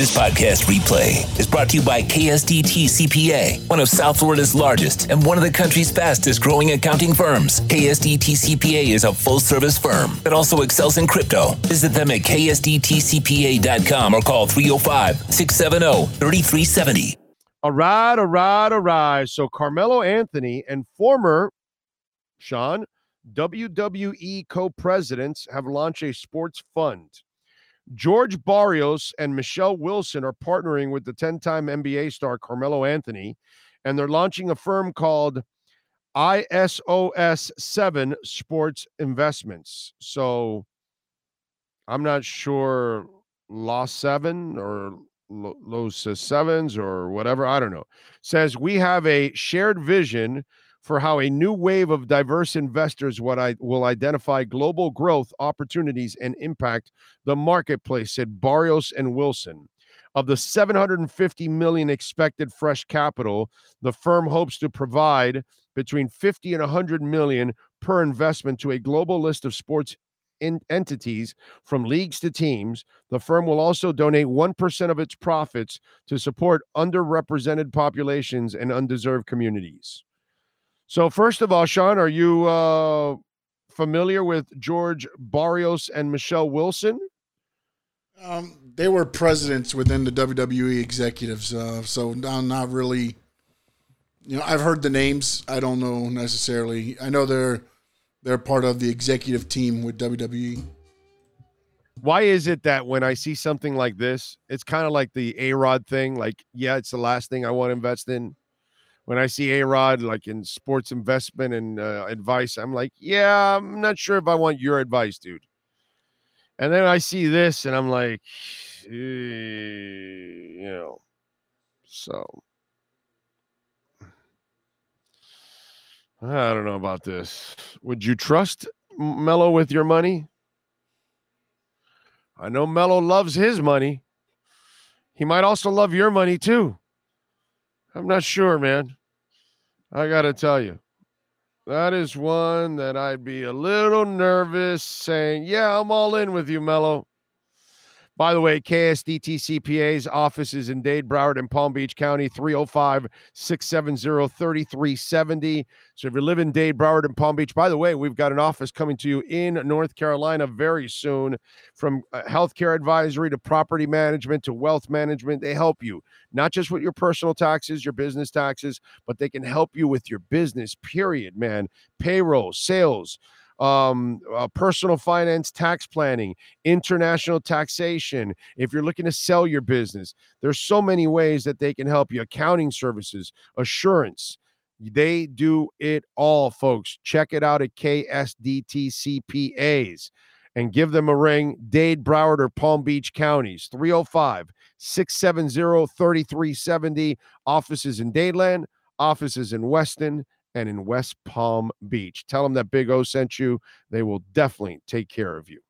This podcast replay is brought to you by KSDT CPA, one of South Florida's largest and one of the country's fastest growing accounting firms. KSDT CPA is a full service firm that also excels in crypto. Visit them at ksdtcpa.com or call 305 670 3370. All right, all right, all right. So Carmelo Anthony and former Sean WWE co-presidents have launched a sports fund. George Barrios and Michelle Wilson are partnering with the 10-time NBA star Carmelo Anthony, and they're launching a firm called ISOS 7 Sports Investments. So I'm not sure Lost 7 or Los Sevens or whatever, I don't know. Says we have a shared vision for how a new wave of diverse investors what I will identify global growth opportunities and impact the marketplace, said Barrios and Wilson. Of the 750 million expected fresh capital, the firm hopes to provide between 50 and 100 million per investment to a global list of sports in entities from leagues to teams. The firm will also donate 1% of its profits to support underrepresented populations and undeserved communities. So, first of all, Sean, are you uh, familiar with George Barrios and Michelle Wilson? Um, they were presidents within the WWE executives, uh, so I'm not really. You know, I've heard the names. I don't know necessarily. I know they're they're part of the executive team with WWE. Why is it that when I see something like this, it's kind of like the A Rod thing? Like, yeah, it's the last thing I want to invest in when I see A Rod like in sports investment and uh, advice, I'm like, yeah, I'm not sure if I want your advice, dude. And then I see this and I'm like, eh, you know, so I don't know about this. Would you trust Melo with your money? I know Melo loves his money. He might also love your money too. I'm not sure, man. I got to tell you, that is one that I'd be a little nervous saying, Yeah, I'm all in with you, Melo. By the way, KSDT CPA's office is in Dade, Broward, and Palm Beach County, 305 670 3370. So if you live in Dade, Broward, and Palm Beach, by the way, we've got an office coming to you in North Carolina very soon from uh, healthcare advisory to property management to wealth management. They help you not just with your personal taxes, your business taxes, but they can help you with your business, period, man. Payroll, sales um, uh, personal finance tax planning, international taxation. If you're looking to sell your business, there's so many ways that they can help you. Accounting services, assurance. They do it all, folks. Check it out at KSDT CPAs and give them a ring. Dade, Broward, or Palm Beach counties, 305 670 3370. Offices in Dadeland, offices in Weston, and in West Palm Beach. Tell them that Big O sent you. They will definitely take care of you.